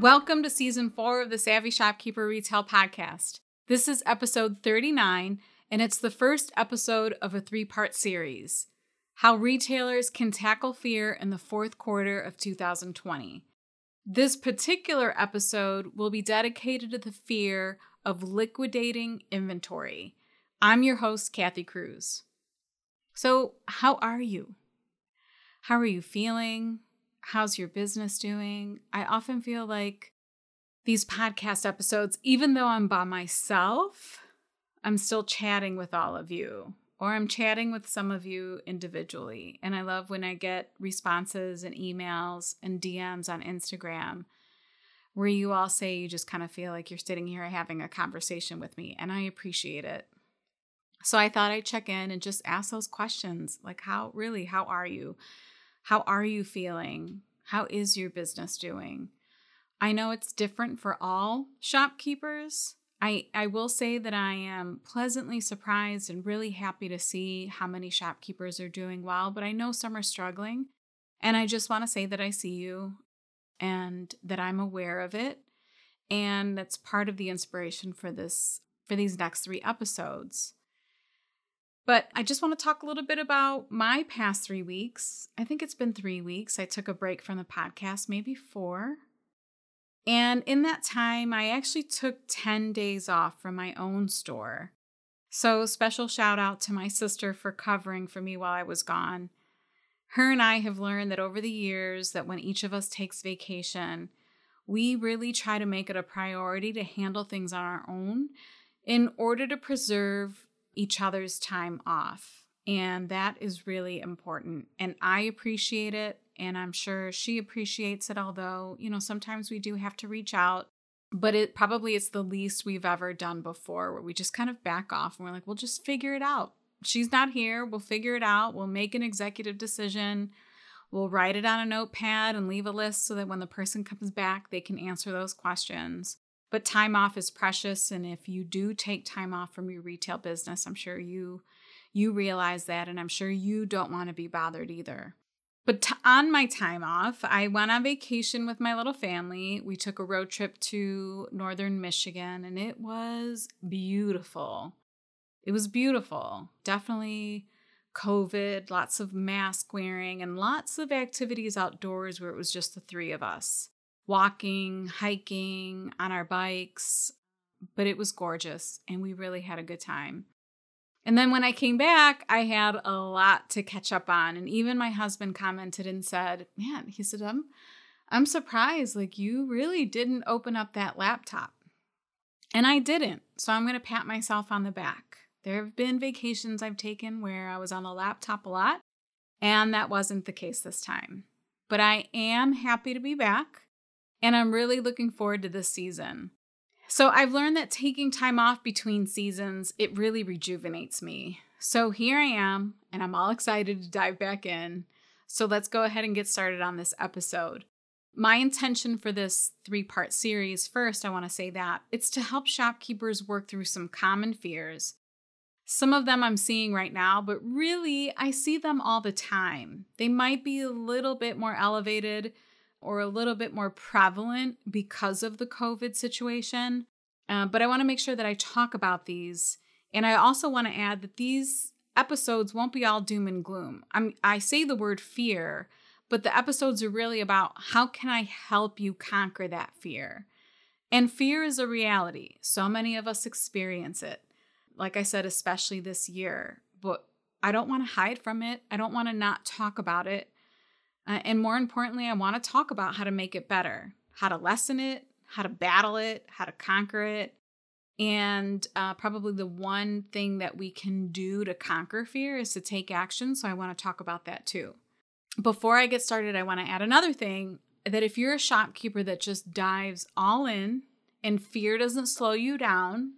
Welcome to season four of the Savvy Shopkeeper Retail Podcast. This is episode 39, and it's the first episode of a three part series How Retailers Can Tackle Fear in the Fourth Quarter of 2020. This particular episode will be dedicated to the fear of liquidating inventory. I'm your host, Kathy Cruz. So, how are you? How are you feeling? How's your business doing? I often feel like these podcast episodes, even though I'm by myself, I'm still chatting with all of you, or I'm chatting with some of you individually. And I love when I get responses and emails and DMs on Instagram where you all say you just kind of feel like you're sitting here having a conversation with me, and I appreciate it. So I thought I'd check in and just ask those questions like, how really, how are you? How are you feeling? How is your business doing? I know it's different for all shopkeepers. I, I will say that I am pleasantly surprised and really happy to see how many shopkeepers are doing well, but I know some are struggling. And I just want to say that I see you and that I'm aware of it. And that's part of the inspiration for this for these next three episodes. But I just want to talk a little bit about my past three weeks. I think it's been three weeks. I took a break from the podcast, maybe four. And in that time, I actually took 10 days off from my own store. So, special shout out to my sister for covering for me while I was gone. Her and I have learned that over the years that when each of us takes vacation, we really try to make it a priority to handle things on our own in order to preserve each other's time off. And that is really important. And I appreciate it. And I'm sure she appreciates it, although, you know, sometimes we do have to reach out. But it probably it's the least we've ever done before where we just kind of back off and we're like, we'll just figure it out. She's not here. We'll figure it out. We'll make an executive decision. We'll write it on a notepad and leave a list so that when the person comes back, they can answer those questions. But time off is precious and if you do take time off from your retail business, I'm sure you you realize that and I'm sure you don't want to be bothered either. But t- on my time off, I went on vacation with my little family. We took a road trip to northern Michigan and it was beautiful. It was beautiful. Definitely COVID, lots of mask wearing, and lots of activities outdoors where it was just the three of us walking, hiking, on our bikes, but it was gorgeous and we really had a good time. And then when I came back, I had a lot to catch up on. And even my husband commented and said, Man, he said, I'm, I'm surprised. Like, you really didn't open up that laptop. And I didn't. So I'm going to pat myself on the back. There have been vacations I've taken where I was on the laptop a lot, and that wasn't the case this time. But I am happy to be back and I'm really looking forward to this season. So I've learned that taking time off between seasons, it really rejuvenates me. So here I am, and I'm all excited to dive back in. So let's go ahead and get started on this episode. My intention for this three part series, first, I want to say that it's to help shopkeepers work through some common fears. Some of them I'm seeing right now, but really, I see them all the time. They might be a little bit more elevated or a little bit more prevalent because of the COVID situation. Uh, but I want to make sure that I talk about these. And I also want to add that these episodes won't be all doom and gloom. I'm, I say the word fear, but the episodes are really about how can I help you conquer that fear? And fear is a reality. So many of us experience it. Like I said, especially this year. But I don't want to hide from it. I don't want to not talk about it. Uh, and more importantly, I want to talk about how to make it better, how to lessen it, how to battle it, how to conquer it. And uh, probably the one thing that we can do to conquer fear is to take action. So I want to talk about that too. Before I get started, I want to add another thing that if you're a shopkeeper that just dives all in and fear doesn't slow you down.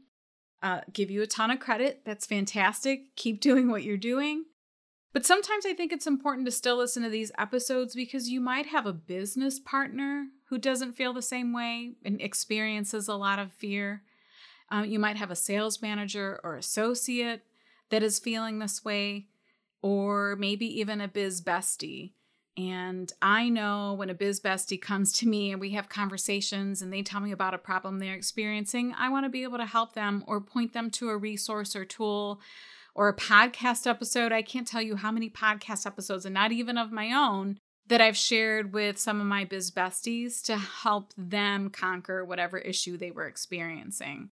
Uh, give you a ton of credit. That's fantastic. Keep doing what you're doing. But sometimes I think it's important to still listen to these episodes because you might have a business partner who doesn't feel the same way and experiences a lot of fear. Um, you might have a sales manager or associate that is feeling this way, or maybe even a biz bestie. And I know when a biz bestie comes to me and we have conversations and they tell me about a problem they're experiencing, I want to be able to help them or point them to a resource or tool or a podcast episode. I can't tell you how many podcast episodes, and not even of my own, that I've shared with some of my biz besties to help them conquer whatever issue they were experiencing.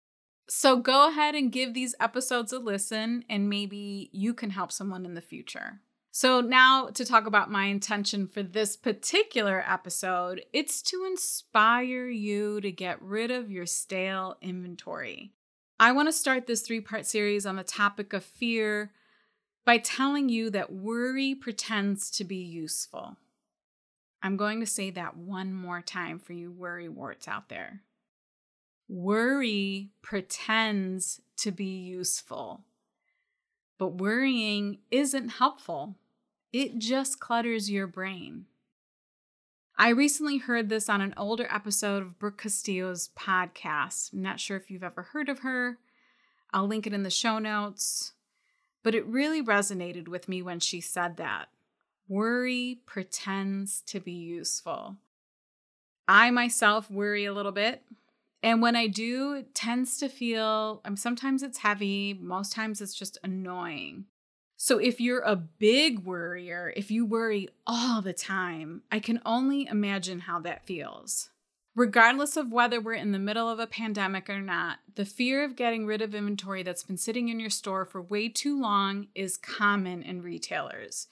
So go ahead and give these episodes a listen, and maybe you can help someone in the future. So, now to talk about my intention for this particular episode, it's to inspire you to get rid of your stale inventory. I want to start this three part series on the topic of fear by telling you that worry pretends to be useful. I'm going to say that one more time for you worry warts out there. Worry pretends to be useful, but worrying isn't helpful. It just clutters your brain. I recently heard this on an older episode of Brooke Castillo's podcast. I'm not sure if you've ever heard of her. I'll link it in the show notes. But it really resonated with me when she said that. Worry pretends to be useful. I myself worry a little bit. And when I do, it tends to feel, um, sometimes it's heavy, most times it's just annoying. So if you're a big worrier, if you worry all the time, I can only imagine how that feels. Regardless of whether we're in the middle of a pandemic or not, the fear of getting rid of inventory that's been sitting in your store for way too long is common in retailers.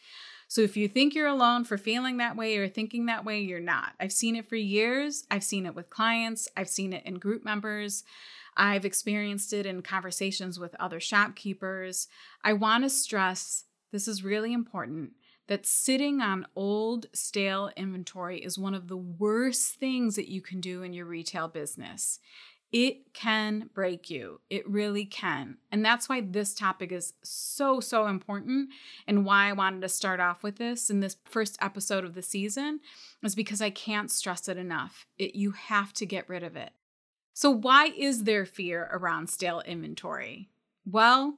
So if you think you're alone for feeling that way or thinking that way, you're not. I've seen it for years. I've seen it with clients, I've seen it in group members. I've experienced it in conversations with other shopkeepers. I want to stress this is really important that sitting on old, stale inventory is one of the worst things that you can do in your retail business. It can break you. It really can. And that's why this topic is so, so important and why I wanted to start off with this in this first episode of the season is because I can't stress it enough. It, you have to get rid of it. So, why is there fear around stale inventory? Well,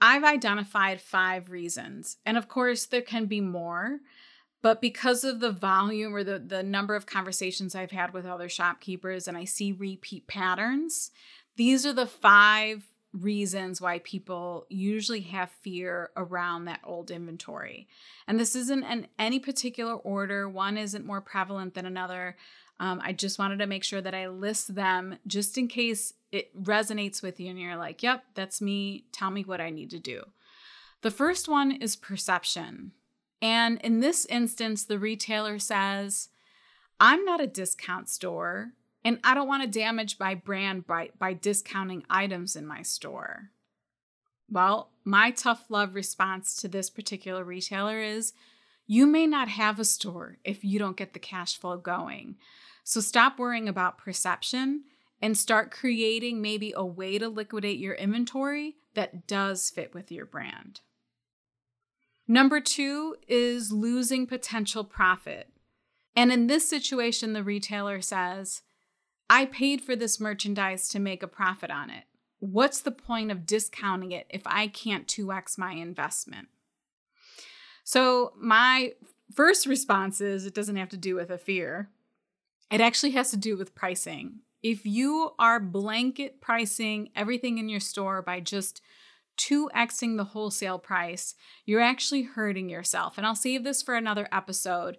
I've identified five reasons. And of course, there can be more. But because of the volume or the, the number of conversations I've had with other shopkeepers and I see repeat patterns, these are the five reasons why people usually have fear around that old inventory. And this isn't in any particular order, one isn't more prevalent than another. Um, I just wanted to make sure that I list them just in case it resonates with you and you're like, yep, that's me. Tell me what I need to do. The first one is perception. And in this instance, the retailer says, I'm not a discount store and I don't want to damage my brand by, by discounting items in my store. Well, my tough love response to this particular retailer is you may not have a store if you don't get the cash flow going. So stop worrying about perception and start creating maybe a way to liquidate your inventory that does fit with your brand. Number two is losing potential profit. And in this situation, the retailer says, I paid for this merchandise to make a profit on it. What's the point of discounting it if I can't 2x my investment? So, my first response is it doesn't have to do with a fear. It actually has to do with pricing. If you are blanket pricing everything in your store by just 2xing the wholesale price, you're actually hurting yourself. And I'll save this for another episode.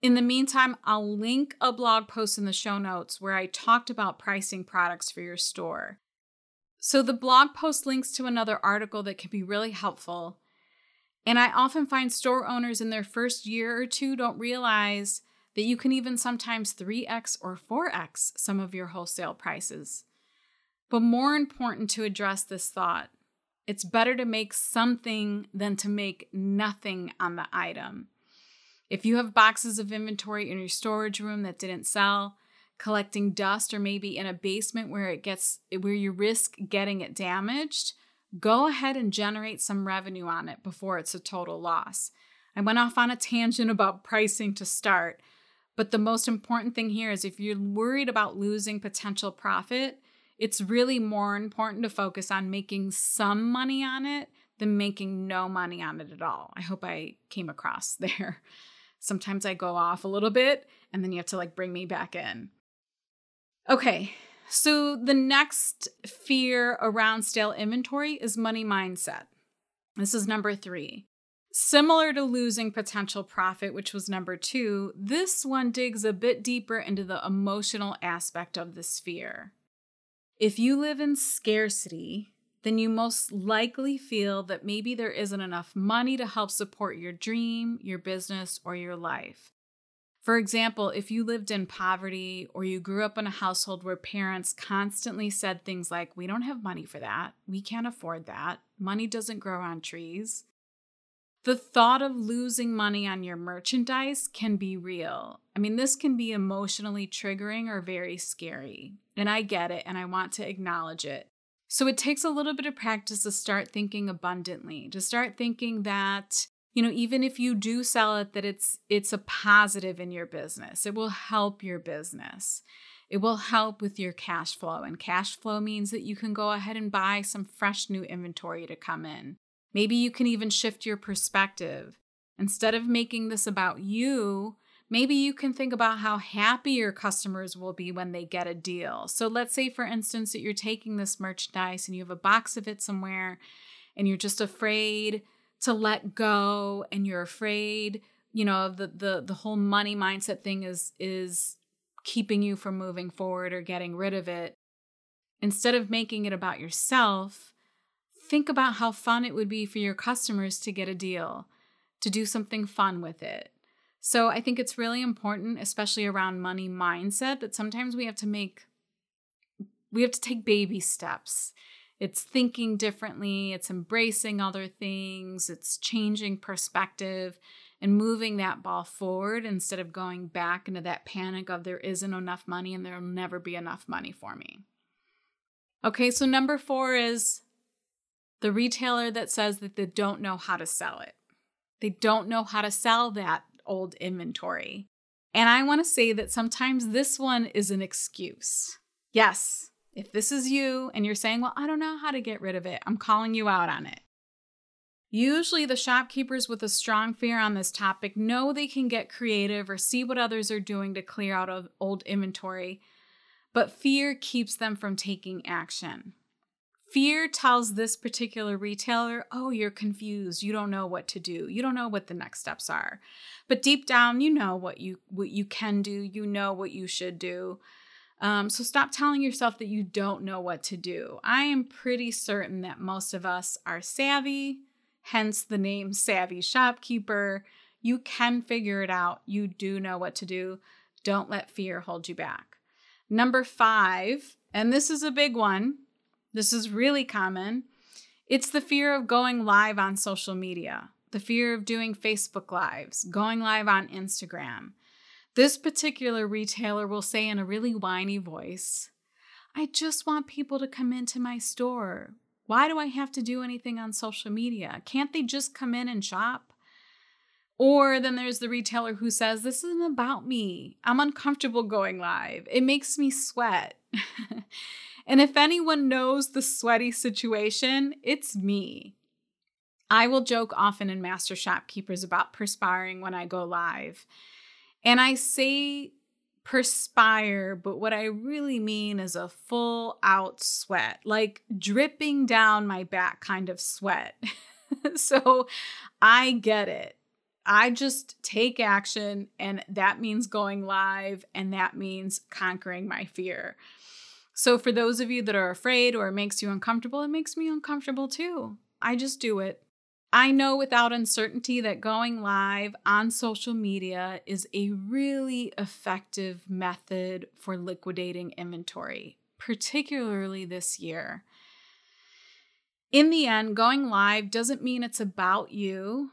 In the meantime, I'll link a blog post in the show notes where I talked about pricing products for your store. So the blog post links to another article that can be really helpful. And I often find store owners in their first year or two don't realize that you can even sometimes 3x or 4x some of your wholesale prices. But more important to address this thought, it's better to make something than to make nothing on the item. If you have boxes of inventory in your storage room that didn't sell, collecting dust or maybe in a basement where it gets where you risk getting it damaged, go ahead and generate some revenue on it before it's a total loss. I went off on a tangent about pricing to start, but the most important thing here is if you're worried about losing potential profit, it's really more important to focus on making some money on it than making no money on it at all. I hope I came across there. Sometimes I go off a little bit and then you have to like bring me back in. Okay, so the next fear around stale inventory is money mindset. This is number three. Similar to losing potential profit, which was number two, this one digs a bit deeper into the emotional aspect of this fear. If you live in scarcity, then you most likely feel that maybe there isn't enough money to help support your dream, your business, or your life. For example, if you lived in poverty or you grew up in a household where parents constantly said things like, We don't have money for that, we can't afford that, money doesn't grow on trees. The thought of losing money on your merchandise can be real. I mean, this can be emotionally triggering or very scary. And I get it and I want to acknowledge it. So it takes a little bit of practice to start thinking abundantly, to start thinking that you know even if you do sell it that it's it's a positive in your business. It will help your business. It will help with your cash flow and cash flow means that you can go ahead and buy some fresh new inventory to come in. Maybe you can even shift your perspective. Instead of making this about you maybe you can think about how happy your customers will be when they get a deal. So let's say for instance that you're taking this merchandise and you have a box of it somewhere and you're just afraid to let go and you're afraid you know the the the whole money mindset thing is is keeping you from moving forward or getting rid of it. Instead of making it about yourself think about how fun it would be for your customers to get a deal to do something fun with it. So i think it's really important especially around money mindset that sometimes we have to make we have to take baby steps it's thinking differently, it's embracing other things, it's changing perspective and moving that ball forward instead of going back into that panic of there isn't enough money and there'll never be enough money for me. Okay, so number four is the retailer that says that they don't know how to sell it. They don't know how to sell that old inventory. And I want to say that sometimes this one is an excuse. Yes, if this is you and you're saying, well, I don't know how to get rid of it, I'm calling you out on it. Usually, the shopkeepers with a strong fear on this topic know they can get creative or see what others are doing to clear out of old inventory, but fear keeps them from taking action. Fear tells this particular retailer, oh, you're confused. You don't know what to do. You don't know what the next steps are. But deep down, you know what you what you can do. You know what you should do. Um, so stop telling yourself that you don't know what to do. I am pretty certain that most of us are savvy, hence the name Savvy Shopkeeper. You can figure it out. You do know what to do. Don't let fear hold you back. Number five, and this is a big one, this is really common. It's the fear of going live on social media, the fear of doing Facebook Lives, going live on Instagram. This particular retailer will say in a really whiny voice, I just want people to come into my store. Why do I have to do anything on social media? Can't they just come in and shop? Or then there's the retailer who says, This isn't about me. I'm uncomfortable going live. It makes me sweat. and if anyone knows the sweaty situation, it's me. I will joke often in Master Shopkeepers about perspiring when I go live. And I say perspire, but what I really mean is a full out sweat, like dripping down my back kind of sweat. so I get it. I just take action, and that means going live, and that means conquering my fear. So, for those of you that are afraid or it makes you uncomfortable, it makes me uncomfortable too. I just do it. I know without uncertainty that going live on social media is a really effective method for liquidating inventory, particularly this year. In the end, going live doesn't mean it's about you.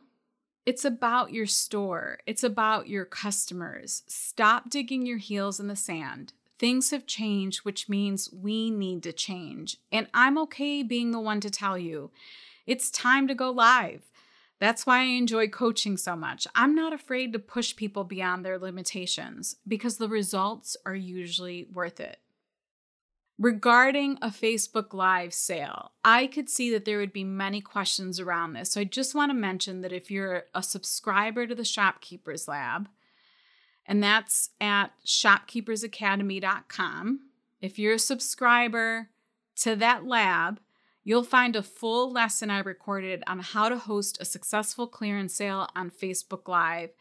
It's about your store. It's about your customers. Stop digging your heels in the sand. things have changed, which means we need to change. And I'm okay being the one to tell you it's time to go live. That's why I enjoy coaching so much. I'm not afraid to push people beyond their limitations because the results are usually worth it. Regarding a Facebook Live sale, I could see that there would be many questions around this. So I just want to mention that if you're a subscriber to the Shopkeepers Lab, and that's at shopkeepersacademy.com, if you're a subscriber to that lab, You'll find a full lesson I recorded on how to host a successful clearance sale on Facebook Live.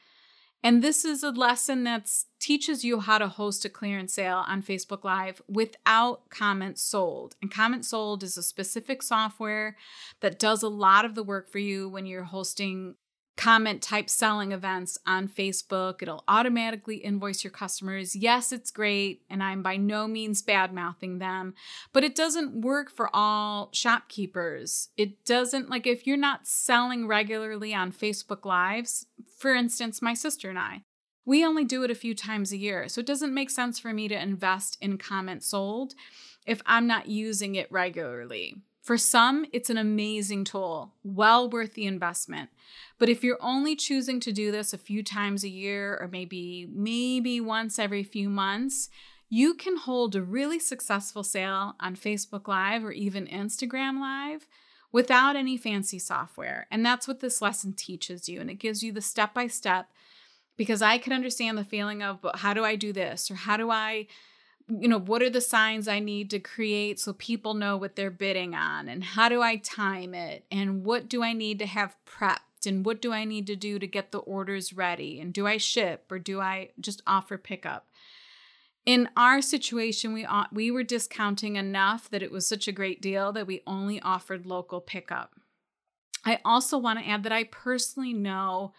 And this is a lesson that teaches you how to host a clearance sale on Facebook Live without CommentSold. And CommentSold is a specific software that does a lot of the work for you when you're hosting comment type selling events on Facebook. It'll automatically invoice your customers. Yes, it's great, and I'm by no means bad mouthing them, but it doesn't work for all shopkeepers. It doesn't, like, if you're not selling regularly on Facebook Lives, for instance, my sister and I, we only do it a few times a year. So it doesn't make sense for me to invest in CommentSold if I'm not using it regularly. For some, it's an amazing tool, well worth the investment. But if you're only choosing to do this a few times a year or maybe maybe once every few months, you can hold a really successful sale on Facebook Live or even Instagram Live without any fancy software. And that's what this lesson teaches you and it gives you the step by step because I can understand the feeling of but how do I do this or how do I you know, what are the signs I need to create so people know what they're bidding on? And how do I time it? And what do I need to have prepped? And what do I need to do to get the orders ready? And do I ship or do I just offer pickup? In our situation, we we were discounting enough that it was such a great deal that we only offered local pickup. I also want to add that I personally know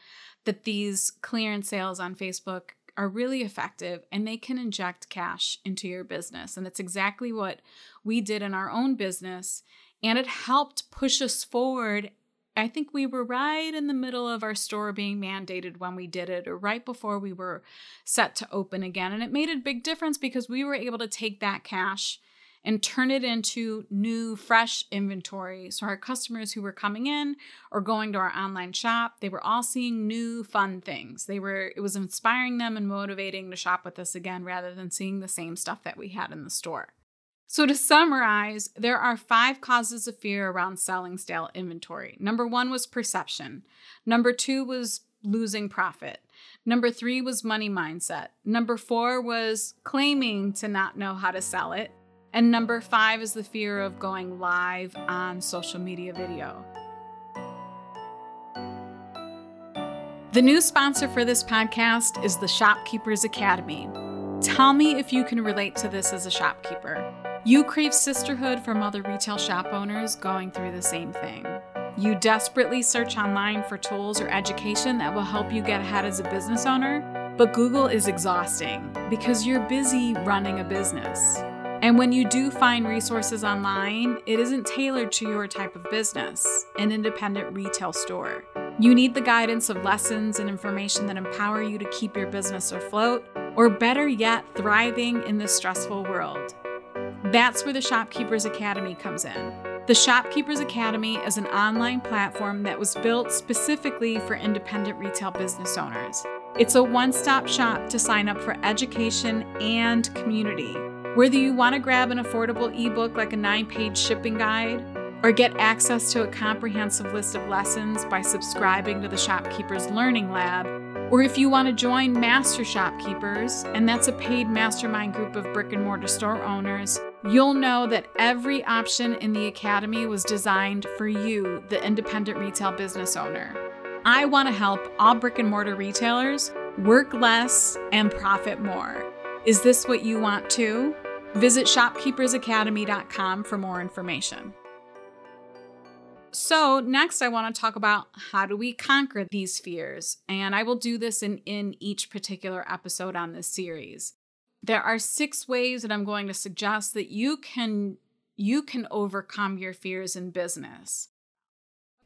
that these clearance sales on Facebook are really effective and they can inject cash into your business. And it's exactly what we did in our own business. And it helped push us forward. I think we were right in the middle of our store being mandated when we did it, or right before we were set to open again. And it made a big difference because we were able to take that cash and turn it into new, fresh inventory. So our customers who were coming in or going to our online shop, they were all seeing new, fun things. They were it was inspiring them and motivating to shop with us again rather than seeing the same stuff that we had in the store. So, to summarize, there are five causes of fear around selling stale inventory. Number one was perception. Number two was losing profit. Number three was money mindset. Number four was claiming to not know how to sell it. And number five is the fear of going live on social media video. The new sponsor for this podcast is the Shopkeepers Academy. Tell me if you can relate to this as a shopkeeper. You crave sisterhood from other retail shop owners going through the same thing. You desperately search online for tools or education that will help you get ahead as a business owner, but Google is exhausting because you're busy running a business. And when you do find resources online, it isn't tailored to your type of business, an independent retail store. You need the guidance of lessons and information that empower you to keep your business afloat, or better yet, thriving in this stressful world. That's where the Shopkeepers Academy comes in. The Shopkeepers Academy is an online platform that was built specifically for independent retail business owners. It's a one stop shop to sign up for education and community whether you want to grab an affordable ebook like a nine page shipping guide, or get access to a comprehensive list of lessons by subscribing to the Shopkeepers Learning Lab, or if you want to join Master Shopkeepers, and that's a paid mastermind group of brick and mortar store owners, you'll know that every option in the Academy was designed for you, the independent retail business owner. I want to help all brick and mortar retailers work less and profit more. Is this what you want too? Visit shopkeepersacademy.com for more information. So, next I want to talk about how do we conquer these fears? And I will do this in, in each particular episode on this series. There are six ways that I'm going to suggest that you can you can overcome your fears in business.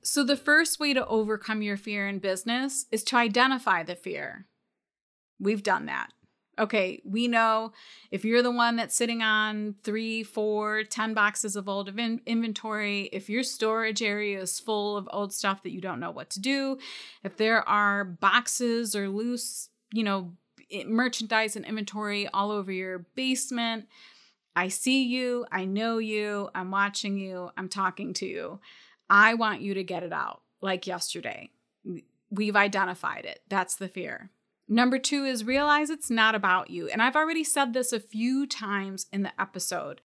So, the first way to overcome your fear in business is to identify the fear. We've done that. Okay, we know if you're the one that's sitting on three, four, ten boxes of old in- inventory, if your storage area is full of old stuff that you don't know what to do, if there are boxes or loose, you know, merchandise and inventory all over your basement, I see you, I know you, I'm watching you, I'm talking to you. I want you to get it out like yesterday. We've identified it. That's the fear. Number two is realize it's not about you. And I've already said this a few times in the episode.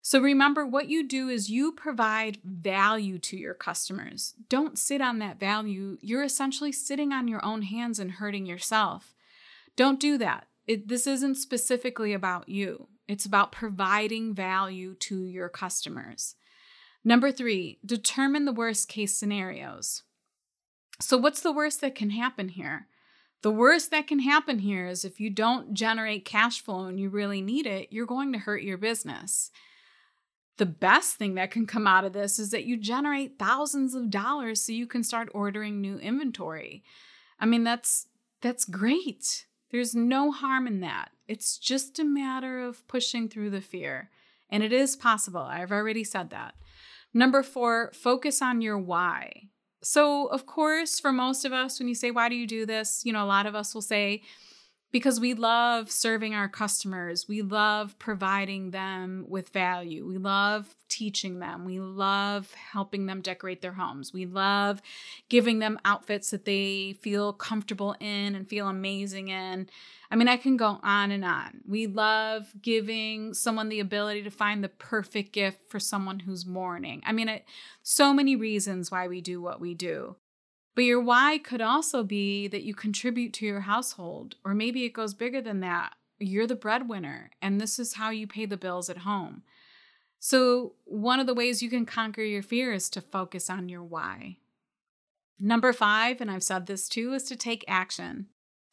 So remember, what you do is you provide value to your customers. Don't sit on that value. You're essentially sitting on your own hands and hurting yourself. Don't do that. It, this isn't specifically about you, it's about providing value to your customers. Number three, determine the worst case scenarios. So, what's the worst that can happen here? The worst that can happen here is if you don't generate cash flow and you really need it, you're going to hurt your business. The best thing that can come out of this is that you generate thousands of dollars so you can start ordering new inventory. I mean, that's that's great. There's no harm in that. It's just a matter of pushing through the fear. And it is possible. I've already said that. Number 4, focus on your why. So, of course, for most of us, when you say, Why do you do this? You know, a lot of us will say, Because we love serving our customers. We love providing them with value. We love teaching them. We love helping them decorate their homes. We love giving them outfits that they feel comfortable in and feel amazing in. I mean, I can go on and on. We love giving someone the ability to find the perfect gift for someone who's mourning. I mean, it, so many reasons why we do what we do. But your why could also be that you contribute to your household, or maybe it goes bigger than that. You're the breadwinner, and this is how you pay the bills at home. So, one of the ways you can conquer your fear is to focus on your why. Number five, and I've said this too, is to take action.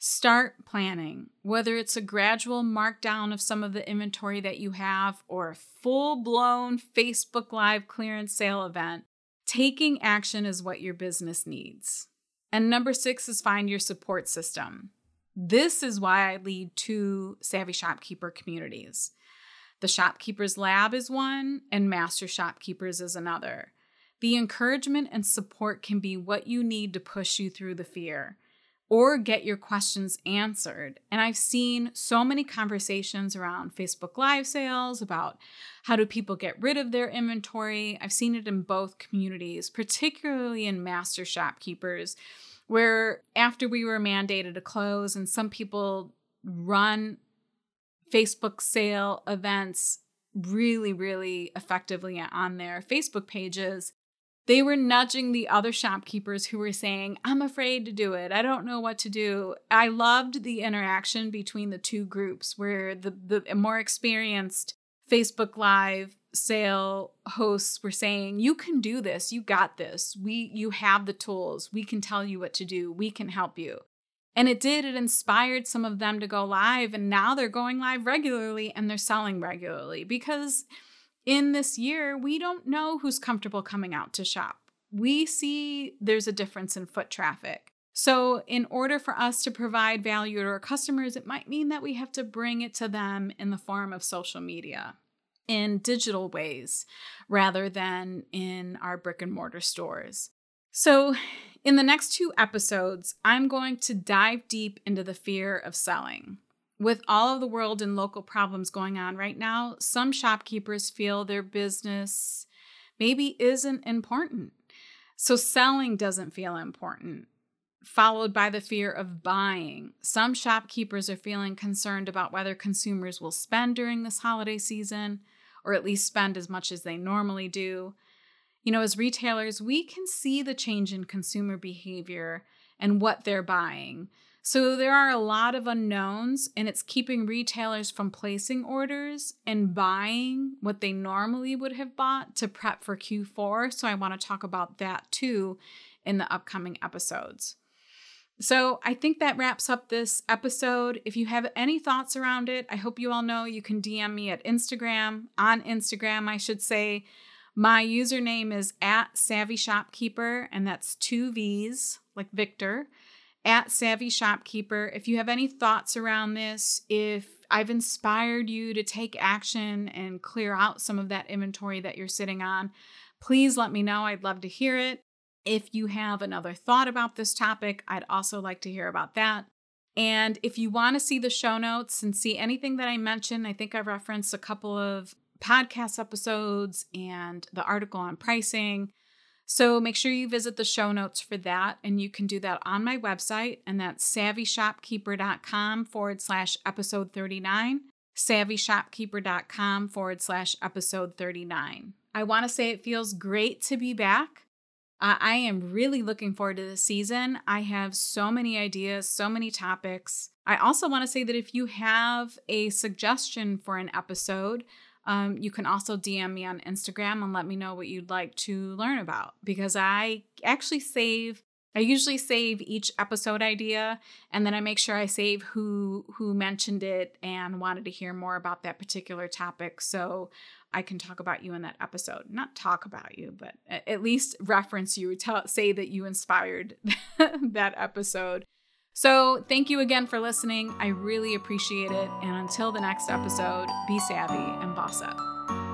Start planning, whether it's a gradual markdown of some of the inventory that you have or a full blown Facebook Live clearance sale event. Taking action is what your business needs. And number six is find your support system. This is why I lead two Savvy Shopkeeper communities. The Shopkeepers Lab is one, and Master Shopkeepers is another. The encouragement and support can be what you need to push you through the fear or get your questions answered. And I've seen so many conversations around Facebook Live sales about how do people get rid of their inventory. I've seen it in both communities, particularly in master shopkeepers, where after we were mandated to close and some people run Facebook sale events really, really effectively on their Facebook pages they were nudging the other shopkeepers who were saying, I'm afraid to do it. I don't know what to do. I loved the interaction between the two groups where the, the more experienced Facebook Live sale hosts were saying, You can do this. You got this. We you have the tools. We can tell you what to do. We can help you. And it did, it inspired some of them to go live. And now they're going live regularly and they're selling regularly because in this year, we don't know who's comfortable coming out to shop. We see there's a difference in foot traffic. So, in order for us to provide value to our customers, it might mean that we have to bring it to them in the form of social media in digital ways rather than in our brick and mortar stores. So, in the next two episodes, I'm going to dive deep into the fear of selling. With all of the world and local problems going on right now, some shopkeepers feel their business maybe isn't important. So selling doesn't feel important, followed by the fear of buying. Some shopkeepers are feeling concerned about whether consumers will spend during this holiday season, or at least spend as much as they normally do. You know, as retailers, we can see the change in consumer behavior and what they're buying. So there are a lot of unknowns, and it's keeping retailers from placing orders and buying what they normally would have bought to prep for Q4. So I want to talk about that too in the upcoming episodes. So I think that wraps up this episode. If you have any thoughts around it, I hope you all know you can DM me at Instagram. On Instagram, I should say, my username is at Savvy Shopkeeper, and that's two V's like Victor. At Savvy Shopkeeper. If you have any thoughts around this, if I've inspired you to take action and clear out some of that inventory that you're sitting on, please let me know. I'd love to hear it. If you have another thought about this topic, I'd also like to hear about that. And if you want to see the show notes and see anything that I mentioned, I think I referenced a couple of podcast episodes and the article on pricing. So make sure you visit the show notes for that. And you can do that on my website, and that's savvyshopkeeper.com forward slash episode 39. Savvyshopkeeper.com forward slash episode 39. I want to say it feels great to be back. Uh, I am really looking forward to the season. I have so many ideas, so many topics. I also want to say that if you have a suggestion for an episode, um, you can also DM me on Instagram and let me know what you'd like to learn about because I actually save. I usually save each episode idea and then I make sure I save who who mentioned it and wanted to hear more about that particular topic so I can talk about you in that episode. Not talk about you, but at least reference you, tell say that you inspired that episode. So, thank you again for listening. I really appreciate it. And until the next episode, be savvy and boss up.